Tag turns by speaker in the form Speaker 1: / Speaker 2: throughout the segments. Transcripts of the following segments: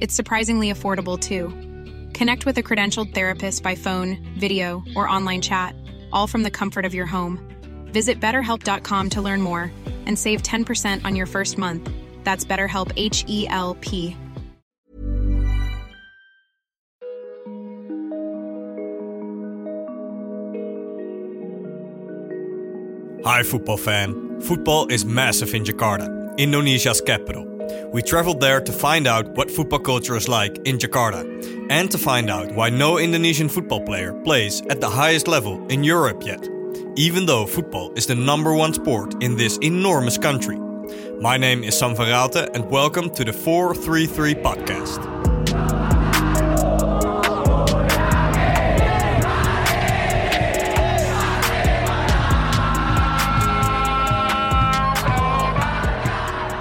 Speaker 1: It's surprisingly affordable too. Connect with a credentialed therapist by phone, video, or online chat, all from the comfort of your home. Visit betterhelp.com to learn more and save 10% on your first month. That's BetterHelp H E L P.
Speaker 2: Hi, football fan. Football is massive in Jakarta, Indonesia's capital. We traveled there to find out what football culture is like in Jakarta and to find out why no Indonesian football player plays at the highest level in Europe yet, even though football is the number one sport in this enormous country. My name is Sam van and welcome to the 433 podcast.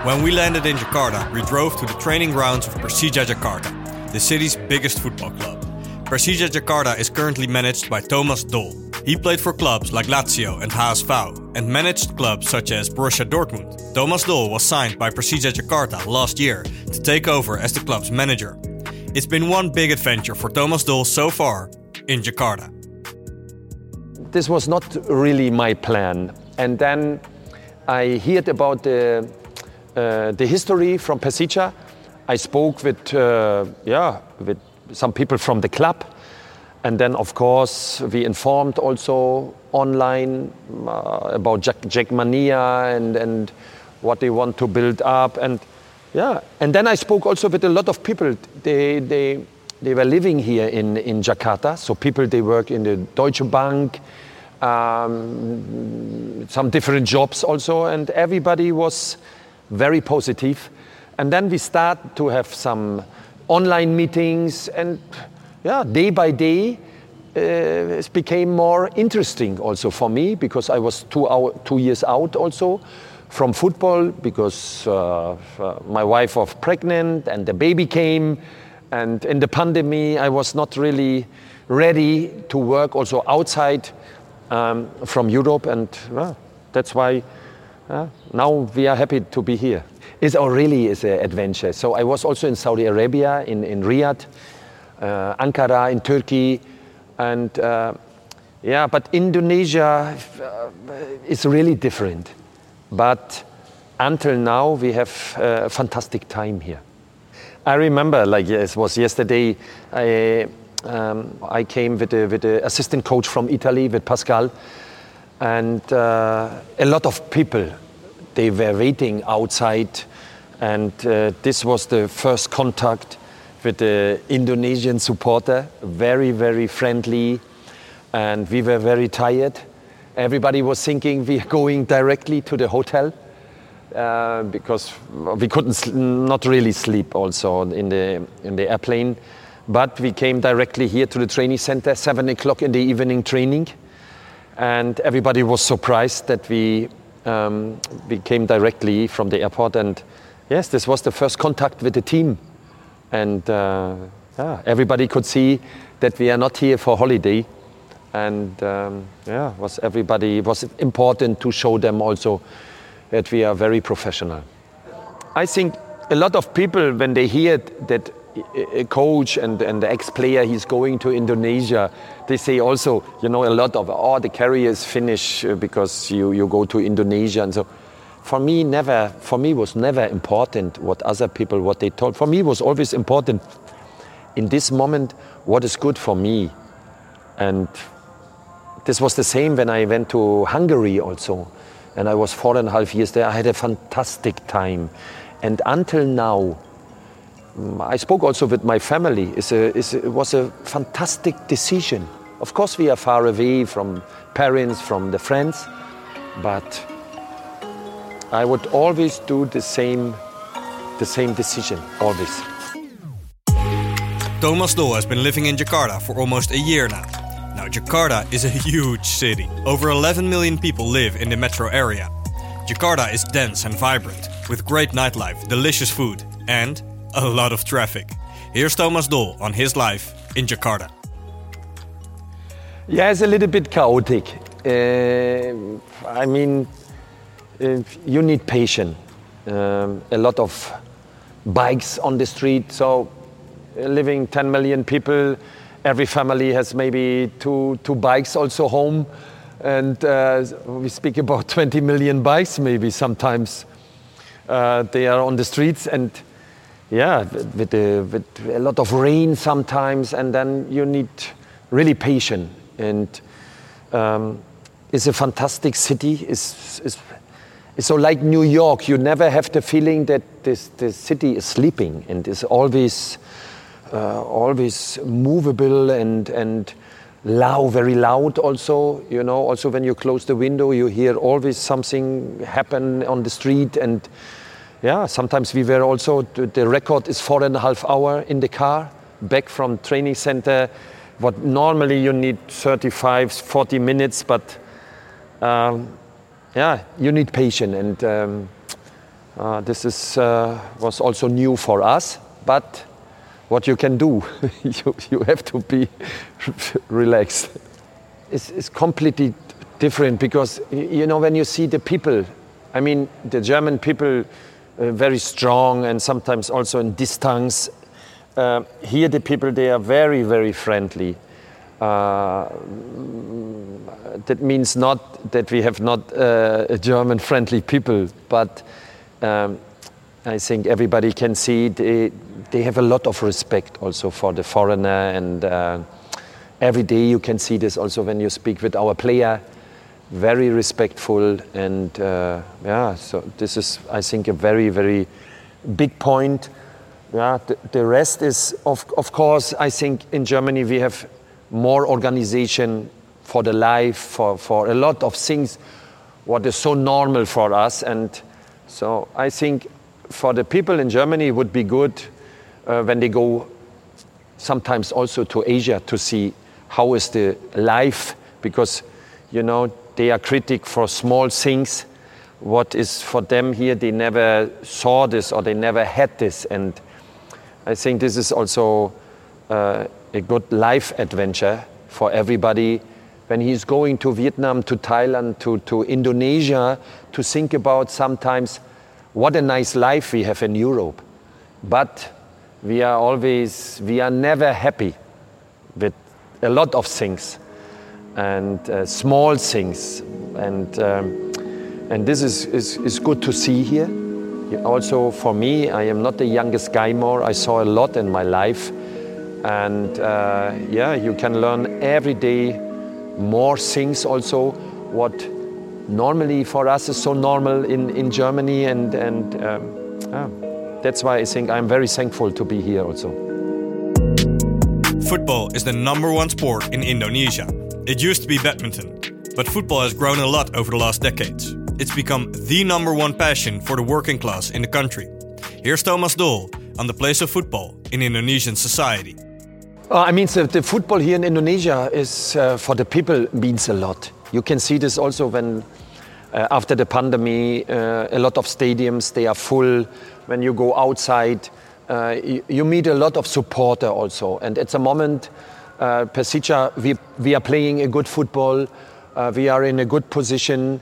Speaker 2: When we landed in Jakarta, we drove to the training grounds of Persija Jakarta, the city's biggest football club. Persija Jakarta is currently managed by Thomas Doll. He played for clubs like Lazio and HSV and managed clubs such as Borussia Dortmund. Thomas Doll was signed by Persija Jakarta last year to take over as the club's manager. It's been one big adventure for Thomas Doll so far in Jakarta.
Speaker 3: This was not really my plan. And then I heard about the the history from Persija. I spoke with, uh, yeah, with some people from the club. And then, of course, we informed also online uh, about Jack, Jakmania and, and what they want to build up. And yeah, and then I spoke also with a lot of people. They, they, they were living here in, in Jakarta. So people, they work in the Deutsche Bank, um, some different jobs also. And everybody was very positive. And then we start to have some online meetings, and yeah, day by day, uh, it became more interesting also for me because I was two, hour, two years out also from football because uh, uh, my wife was pregnant and the baby came. And in the pandemic, I was not really ready to work also outside um, from Europe. And that's why uh, now we are happy to be here. It's really is an adventure. So I was also in Saudi Arabia, in, in Riyadh, uh, Ankara, in Turkey, and uh, yeah, but Indonesia uh, is really different. But until now, we have a fantastic time here. I remember, like it was yesterday, I, um, I came with with the assistant coach from Italy, with Pascal, and uh, a lot of people they were waiting outside. And uh, this was the first contact with the indonesian supporter very very friendly. And we were very tired. Everybody was thinking we are going directly to the hotel uh, because we couldn't not really sleep also in the in the airplane. But we came directly here to the training center seven o'clock in the evening training and everybody was surprised that we um, we came directly from the airport. And yes this was the first contact with the team. And uh, yeah, everybody could see that we are not here for holiday. And um, yeah was everybody was important to show them also that we are very professional? I think a lot of people, when they hear that a coach and, and ex-player he's going to Indonesia, they say also, you know, a lot of, oh, the career is finished uh, because you, you go to Indonesia and so. For me, never, for me was never important what other people, what they told. For me was always important in this moment, what is good for me. And this was the same when I went to Hungary also. And I was four and a half years there. I had a fantastic time. And until now, I spoke also with my family. It's a, it's it was a fantastic decision. Of course, we are far away from parents, from the friends, but I would always do the same, the same decision, always.
Speaker 2: Thomas Doll has been living in Jakarta for almost a year now. Now, Jakarta is a huge city. Over 11 million people live in the metro area. Jakarta is dense and vibrant, with great nightlife, delicious food, and a lot of traffic. Here's Thomas Doll on his life in Jakarta.
Speaker 3: Yeah, it's a little bit chaotic. Uh, I mean, uh, you need patience. Um, a lot of bikes on the street, so living 10 million people. Every family has maybe two, two bikes also home. And uh, we speak about 20 million bikes maybe sometimes. Uh, they are on the streets and yeah, with, the, with a lot of rain sometimes. And then you need really patience. And um, it's a fantastic city. It's, it's, it's so like New York. You never have the feeling that this, this city is sleeping and is always uh, always movable and and loud, very loud. Also, you know, also when you close the window, you hear always something happen on the street and. Yeah, sometimes we were also, the record is four and a half hour in the car, back from training center. What normally you need 35, 40 minutes, but um, yeah, you need patience. And um, uh, this is, uh, was also new for us, but what you can do. you, you have to be relaxed. It's, it's completely different because, you know, when you see the people, I mean, the German people, very strong and sometimes also in distance. Uh, here, the people, they are very, very friendly. Uh, that means not that we have not uh, German friendly people, but um, I think everybody can see they, they have a lot of respect also for the foreigner and uh, every day you can see this also when you speak with our player very respectful and uh, yeah so this is i think a very very big point. Yeah the, the rest is of, of course i think in germany we have more organization for the life for, for a lot of things what is so normal for us. And so i think for the people in germany it would be good uh, when they go sometimes also to Asia to see how is the life because you know they are critic for small things. What is for them here they never saw this or they never had this. And i think this is also uh, a good life adventure for everybody. When he's going to vietnam to thailand to, to indonesia to think about sometimes what a nice life we have in europe. But we are always, we are never happy with a lot of things and uh, small things. And, um, and this is, is, is good to see here. Also, for me, I am not the youngest guy more. I saw a lot in my life. And uh, yeah, you can learn every day more things also, what normally for us is so normal in, in Germany. And, and um, yeah that's why I think I'm very thankful to be here also.
Speaker 2: Football is the number one sport in Indonesia. It used to be badminton, but football has grown a lot over the last decades. It's become the number one passion for the working class in the country. Here's Thomas Doll on the place of football in Indonesian society.
Speaker 3: Uh, I mean, the, the, football here in Indonesia is uh, for the people means a lot. You can see this also when uh, after the pandemic, uh, a lot of stadiums they are full when you go outside, uh, you, you, meet a lot of supporter also. And at the moment, uh, we, we are playing a good football. Uh, we are in a good position.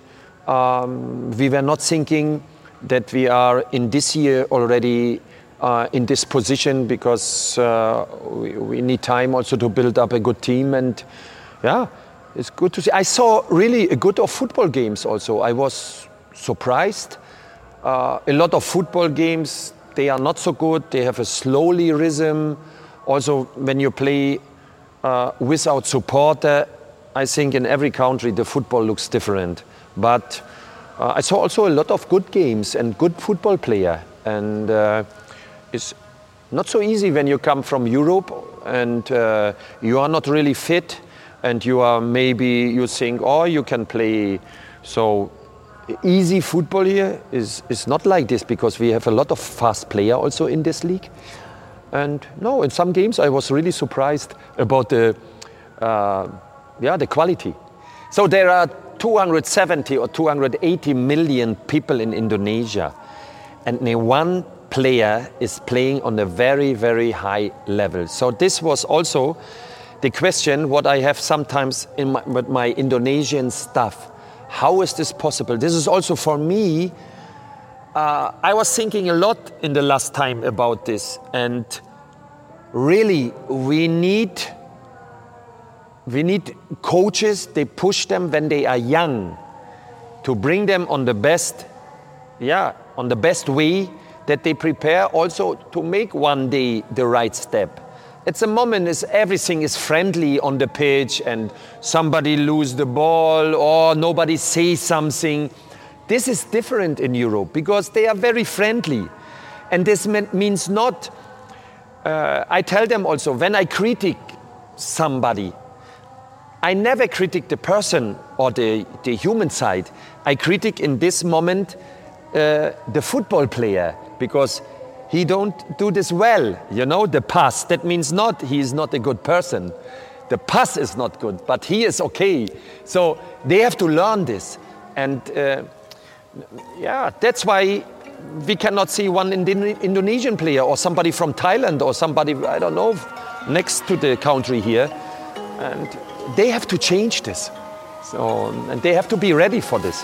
Speaker 3: Um, we were not thinking that we are in this year already uh, in this position because uh, we, we, need time also to build up a good team and yeah it's good to see. I saw really a good of football games also. I was surprised. Uh, a lot of football games they are not so good. They have a slowly rhythm. Also when you play uh, without supporter i think in every country the football looks different. But uh, i saw also a lot of good games and good football player. And uh, it's not so easy when you come from Europe and uh, you are not really fit and you are maybe you think oh you can play. So easy football here is, is not like this because we have a lot of fast player also in this league and no in some games I was really surprised about the uh, yeah the quality so there are 270 or 280 million people in Indonesia and one player is playing on a very, very high level. So this was also the question what I have sometimes in my, with my Indonesian stuff. How is this possible? This is also for me. Uh, I was thinking a lot in the last time about this, and really, we need we need coaches. They push them when they are young to bring them on the best, yeah, on the best way that they prepare also to make one day the right step. It's a moment is everything is friendly on the pitch and somebody lose the ball or nobody say something. This is different in Europe because they are very friendly. And this means not, uh, I tell them also, when I critique somebody, I never critique the person or the, the human side. I critique in this moment uh, the football player because he don't do this well. You know, the pass. That means not he is not a good person. The pass is not good, but he is okay. So they have to learn this, and uh, yeah, that's why we cannot see one Indonesian player or somebody from Thailand or somebody I don't know next to the country here, and they have to change this. So and they have to be ready for this.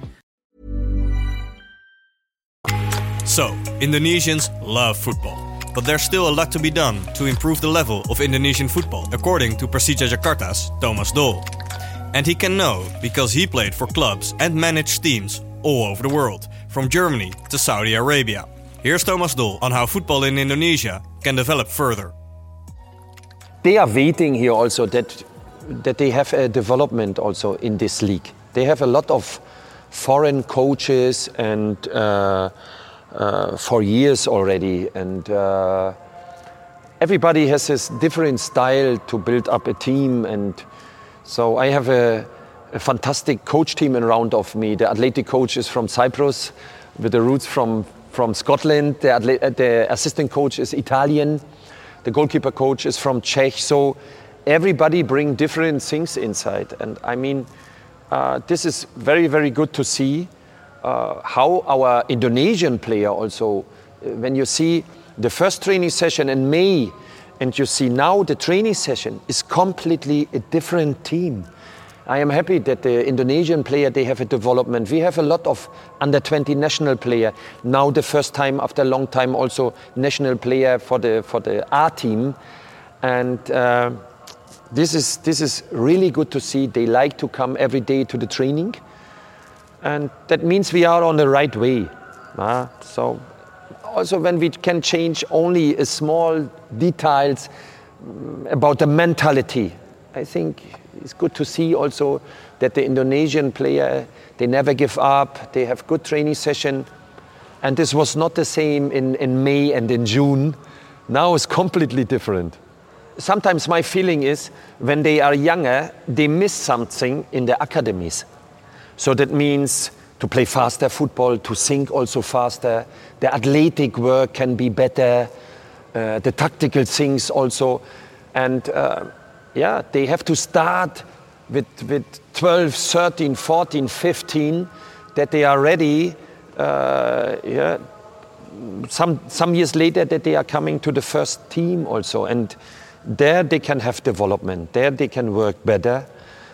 Speaker 2: So, Indonesians love football. But there's still a lot to be done to improve the level of Indonesian football, according to Persija Jakarta's Thomas Doll. And he can know because he played for clubs and managed teams all over the world, from Germany to Saudi Arabia. Here's Thomas Doll on how football in Indonesia can develop further.
Speaker 3: They are waiting here also that, that they have a development also in this league. They have a lot of foreign coaches and uh, uh, for years already, and uh, everybody has his different style to build up a team. And so I have a, a fantastic coach team around of me. The athletic coach is from Cyprus, with the roots from from Scotland. The, the assistant coach is Italian. The goalkeeper coach is from Czech. So everybody bring different things inside, and I mean. Uh, this is very, very good to see uh, how our Indonesian player also, uh, when you see the first training session in May, and you see now the training session is completely a different team. I am happy that the Indonesian player they have a development. We have a lot of under 20 national player now. The first time after a long time also national player for the for the R team, and uh, this is this is really good to see. They like to come every day to the training, and that means we are on the right way. Uh, so also when we can change only a small details mm, about the mentality, I think it's good to see also that the Indonesian player they never give up. They have good training session, and this was not the same in, in May and in June. Now it's completely different. Sometimes my feeling is when they are younger, they miss something in the academies. So that means to play faster football, to think also faster. The athletic work can be better, uh, the tactical things also. And uh, yeah, they have to start with, with 12, 13, 14, 15, that they are ready. Uh, yeah, some, some years later, that they are coming to the first team also. And there they can have development, there they can work better.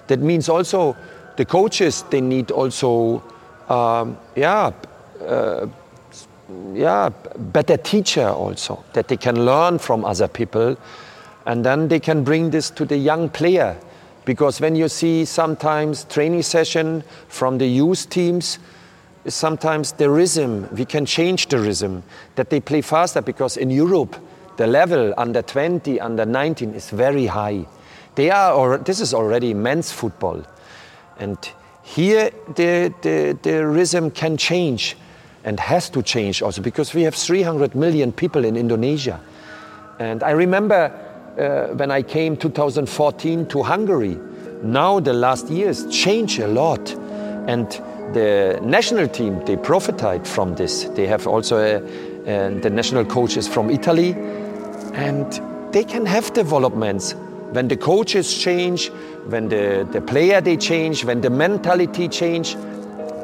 Speaker 3: That means also the coaches, they need also, um, yeah, uh, yeah, better teacher also, that they can learn from other people. And then they can bring this to the young player. Because when you see sometimes training session from the youth teams, sometimes the rhythm, we can change the rhythm, that they play faster because in Europe, the level under 20, under 19 is very high. They are, or this is already men's football. And here the, the, the rhythm can change and has to change also because we have 300 million people in Indonesia. And I remember uh, when I came 2014 to Hungary. Now the last years change a lot, and the national team they profited from this. They have also a, uh, the national coaches from Italy, and they can have developments when the coaches change, when the, the player they change, when the mentality change.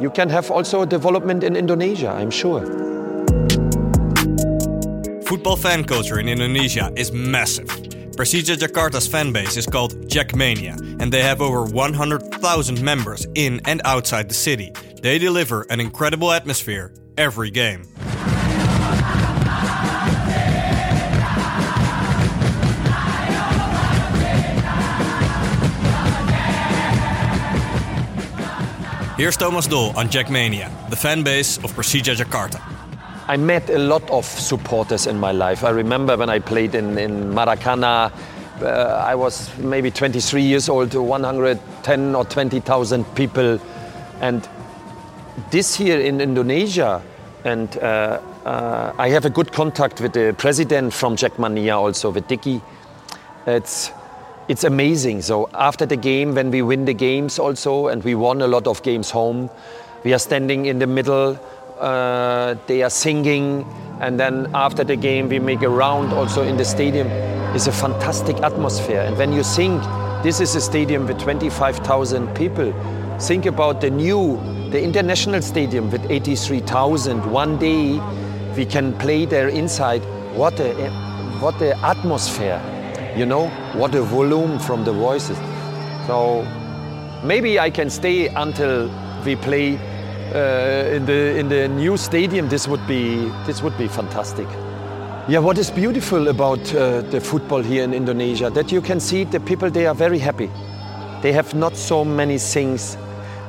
Speaker 3: You can have also a development in Indonesia, I'm sure.
Speaker 2: Football fan culture in Indonesia is massive. Persija Jakarta's fan base is called Jakmania, and they have over 100,000 members in and outside the city. They deliver an incredible atmosphere every game. Here's Thomas Doll on Jakmania, the fan base of Persija Jakarta.
Speaker 3: I met a lot of supporters in my life. I remember when I played in, in Maracana, uh, I was maybe 23 years old, 110 or 20,000 people. And this year in Indonesia, and uh, uh, I have a good contact with the president from Jakmania also, with Dicky. It's, it's amazing. So after the game, when we win the games also, and we won a lot of games home, we are standing in the middle uh, they are singing, and then after the game we make a round also in the stadium. It's a fantastic atmosphere. And when you think this is a stadium with 25,000 people, think about the new, the international stadium with 83,000. One day we can play there inside. What a, what a atmosphere, you know? What a volume from the voices. So maybe I can stay until we play uh, in the in the new stadium, this would be this would be fantastic. Yeah, what is beautiful about uh, the football here in Indonesia that you can see the people they are very happy. They have not so many things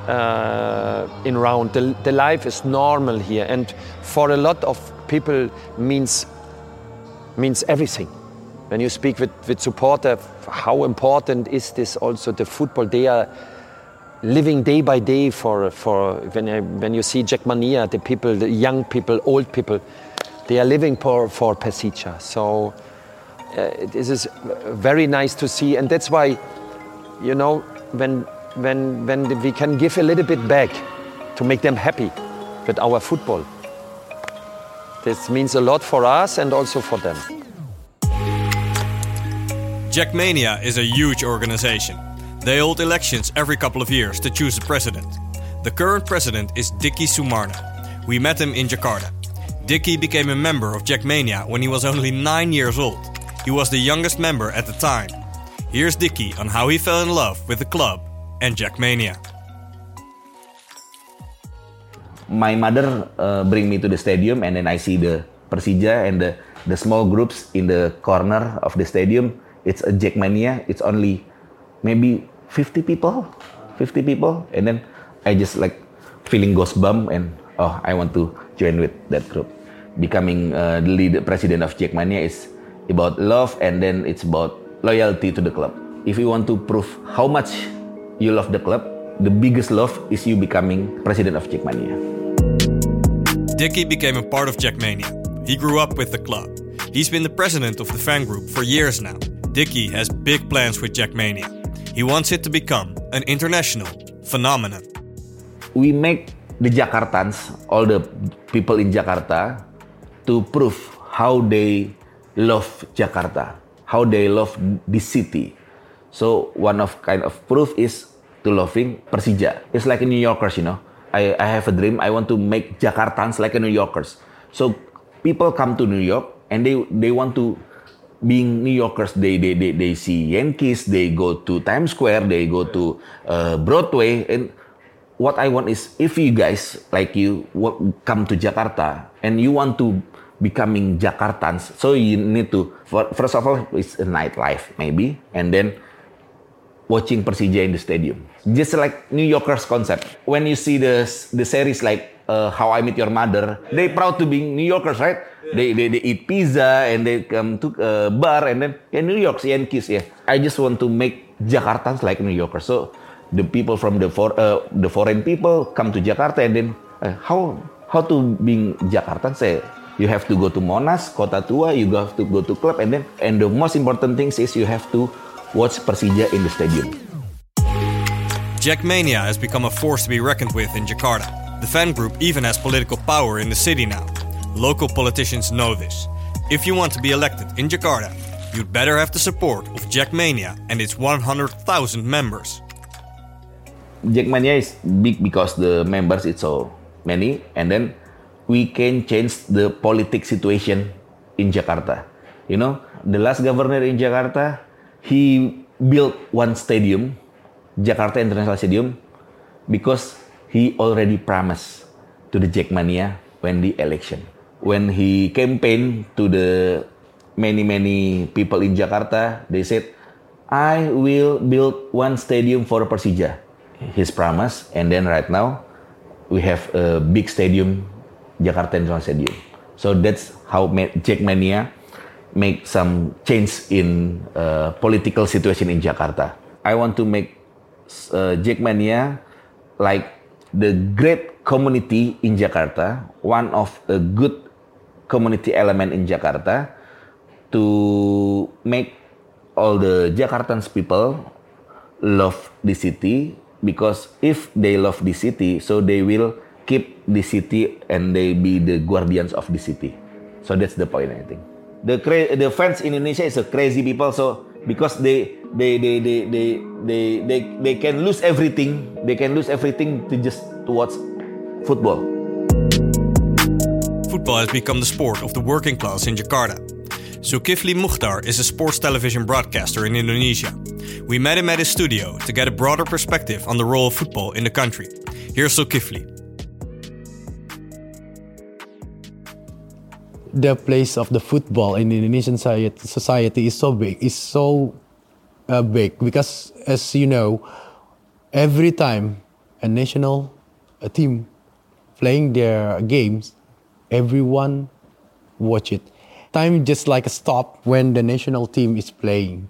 Speaker 3: uh, in round. The, the life is normal here, and for a lot of people means means everything. When you speak with with supporter, how important is this? Also, the football they are living day by day for, for when, when you see Jakmania, the people, the young people, old people, they are living for, for Persija. So uh, this is very nice to see. And that's why, you know, when, when, when we can give a little bit back to make them happy with our football, this means a lot for us and also for them.
Speaker 2: Jakmania is a huge organization they hold elections every couple of years to choose a president. The current president is Dicky Sumarna. We met him in Jakarta. Dicky became a member of Jakmania when he was only 9 years old. He was the youngest member at the time. Here's Dicky on how he fell in love with the club and Jakmania.
Speaker 4: My mother uh, bring me to the stadium and then I see the Persija and the, the small groups in the corner of the stadium it's a Jakmania. It's only maybe 50 people, 50 people, and then I just like feeling goosebump and oh, I want to join with that group. Becoming uh, the lead president of Jakmania is about love and then it's about loyalty to the club. If you want to prove how much you love the club, the biggest love is you becoming president of Jakmania.
Speaker 2: Dicky became a part of Jakmania. He grew up with the club. He's been the president of the fan group for years now. Dicky has big plans with Jakmania. He wants it to become an international phenomenon.
Speaker 4: We make the Jakartans, all the people in Jakarta, to prove how they love Jakarta, how they love this city. So one of kind of proof is to loving Persija. It's like New Yorkers, you know. I, I have a dream. I want to make Jakartans like New Yorkers. So people come to New York and they they want to being New Yorkers, they, they, they, they see Yankees, they go to Times Square, they go to uh, Broadway. And what I want is if you guys, like you, come to Jakarta and you want to becoming Jakartans, so you need to, first of all, it's a nightlife maybe, and then watching Persija in the stadium. Just like New Yorkers concept. When you see the, the series like uh, How I Met Your Mother, they proud to be New Yorkers, right? They, they, they eat pizza and they come to a uh, bar and then yeah, New York Yankees yeah. I just want to make Jakartans like New Yorkers. So the people from the for, uh, the foreign people come to Jakarta and then uh, how how to being Jakartan say you have to go to Monas, Kota Tua, you have to go to club and then and the most important thing is you have to watch Persija in the stadium.
Speaker 2: Jakmania has become a force to be reckoned with in Jakarta. The fan group even has political power in the city now. Local politicians know this. If you want to be elected in Jakarta, you'd better have the support of Jakmania and its 100,000 members.
Speaker 4: Jakmania is big because the members it's so many and then we can change the politic situation in Jakarta. You know, the last governor in Jakarta, he built one stadium, Jakarta International Stadium, because he already promised to the Jackmania when the election when he campaigned to the many many people in Jakarta, they said, "I will build one stadium for Persija." His promise, and then right now, we have a big stadium, Jakarta International Stadium. So that's how Jackmania make some change in uh, political situation in Jakarta. I want to make uh, Jackmania like the great community in Jakarta, one of a good community element in Jakarta to make all the Jakartans people love the city because if they love the city, so they will keep the city and they be the guardians of the city. So that's the point I think. The the fans in Indonesia is a crazy people. So because they they they they they they they, they can lose everything, they can lose everything to just towards football
Speaker 2: football has become the sport of the working class in Jakarta. Zulkifli Mukhtar is a sports television broadcaster in Indonesia. We met him at his studio to get a broader perspective on the role of football in the country. Here's Zulkifli.
Speaker 5: The place of the football in Indonesian society is so big, is so uh, big because, as you know, every time a national a team playing their games, everyone watch it. Time just like a stop when the national team is playing.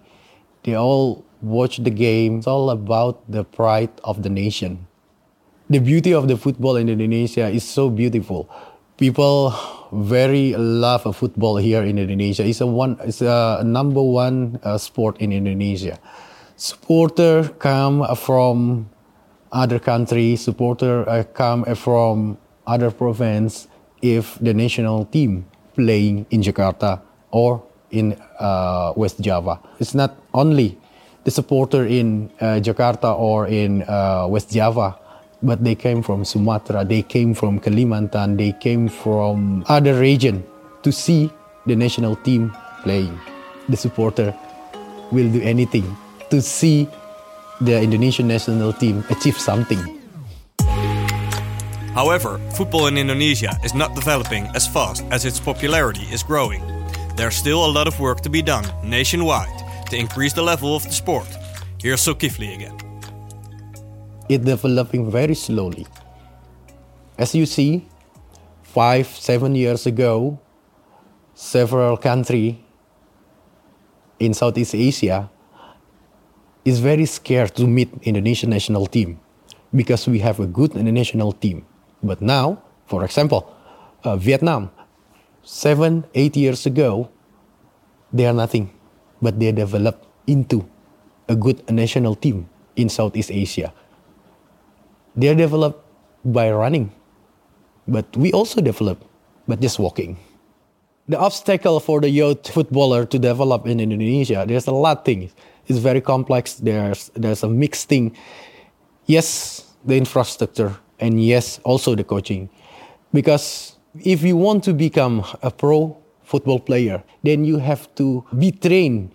Speaker 5: They all watch the game. It's all about the pride of the nation. The beauty of the football in Indonesia is so beautiful. People very love football here in Indonesia. It's a one. It's a number one uh, sport in Indonesia. Supporter come from other countries. Supporter uh, come from other province if the national team playing in Jakarta or in uh, West Java. It's not only the supporter in uh, Jakarta or in uh, West Java, but they came from Sumatra, they came from Kalimantan, they came from other region to see the national team playing. The supporter will do anything to see the Indonesian national team achieve something.
Speaker 2: However, football in Indonesia is not developing as fast as its popularity is growing. There's still a lot of work to be done nationwide to increase the level of the sport. Here's Zulkifli again.
Speaker 5: It's developing very slowly. As you see, five, seven years ago, several countries in Southeast Asia is very scared to meet Indonesian national team because we have a good national team. But now, for example, uh, Vietnam, seven, eight years ago, they are nothing, but they developed into a good national team in Southeast Asia. They are developed by running, but we also develop, but just walking. The obstacle for the youth footballer to develop in Indonesia, there's a lot of things. It's very complex. There's there's a mixed thing. Yes, the infrastructure, and yes, also the coaching, because if you want to become a pro football player, then you have to be trained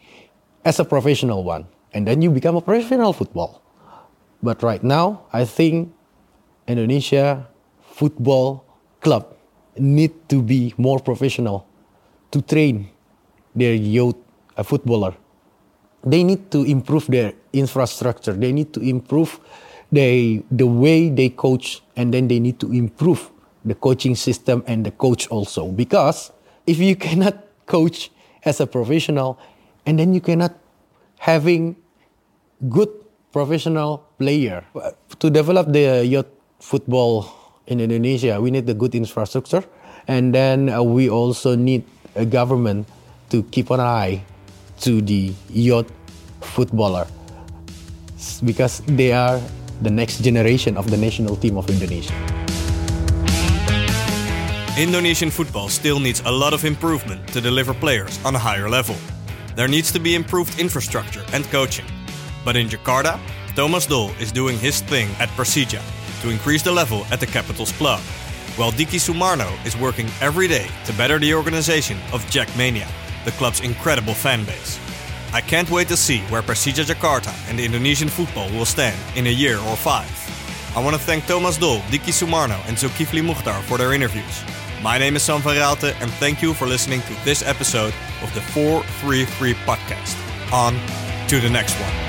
Speaker 5: as a professional one, and then you become a professional football. But right now, I think Indonesia football club need to be more professional to train their youth footballer. They need to improve their infrastructure. They need to improve they, the way they coach, and then they need to improve the coaching system and the coach also. Because if you cannot coach as a professional, and then you cannot having good professional player to develop the youth football in Indonesia, we need the good infrastructure, and then uh, we also need a government to keep an eye to the youth footballer because they are the next generation of the national team of Indonesia.
Speaker 2: Indonesian football still needs a lot of improvement to deliver players on a higher level. There needs to be improved infrastructure and coaching. But in Jakarta, Thomas Doll is doing his thing at Persija to increase the level at the capital's club, while Diki Sumarno is working every day to better the organization of Jakmania, the club's incredible fan base. I can't wait to see where Persija Jakarta and Indonesian football will stand in a year or five. I want to thank Thomas Doll, Diki Sumarno, and Zulkifli Mukhtar for their interviews. My name is Sam van Raalte, and thank you for listening to this episode of the 433 podcast. On to the next one.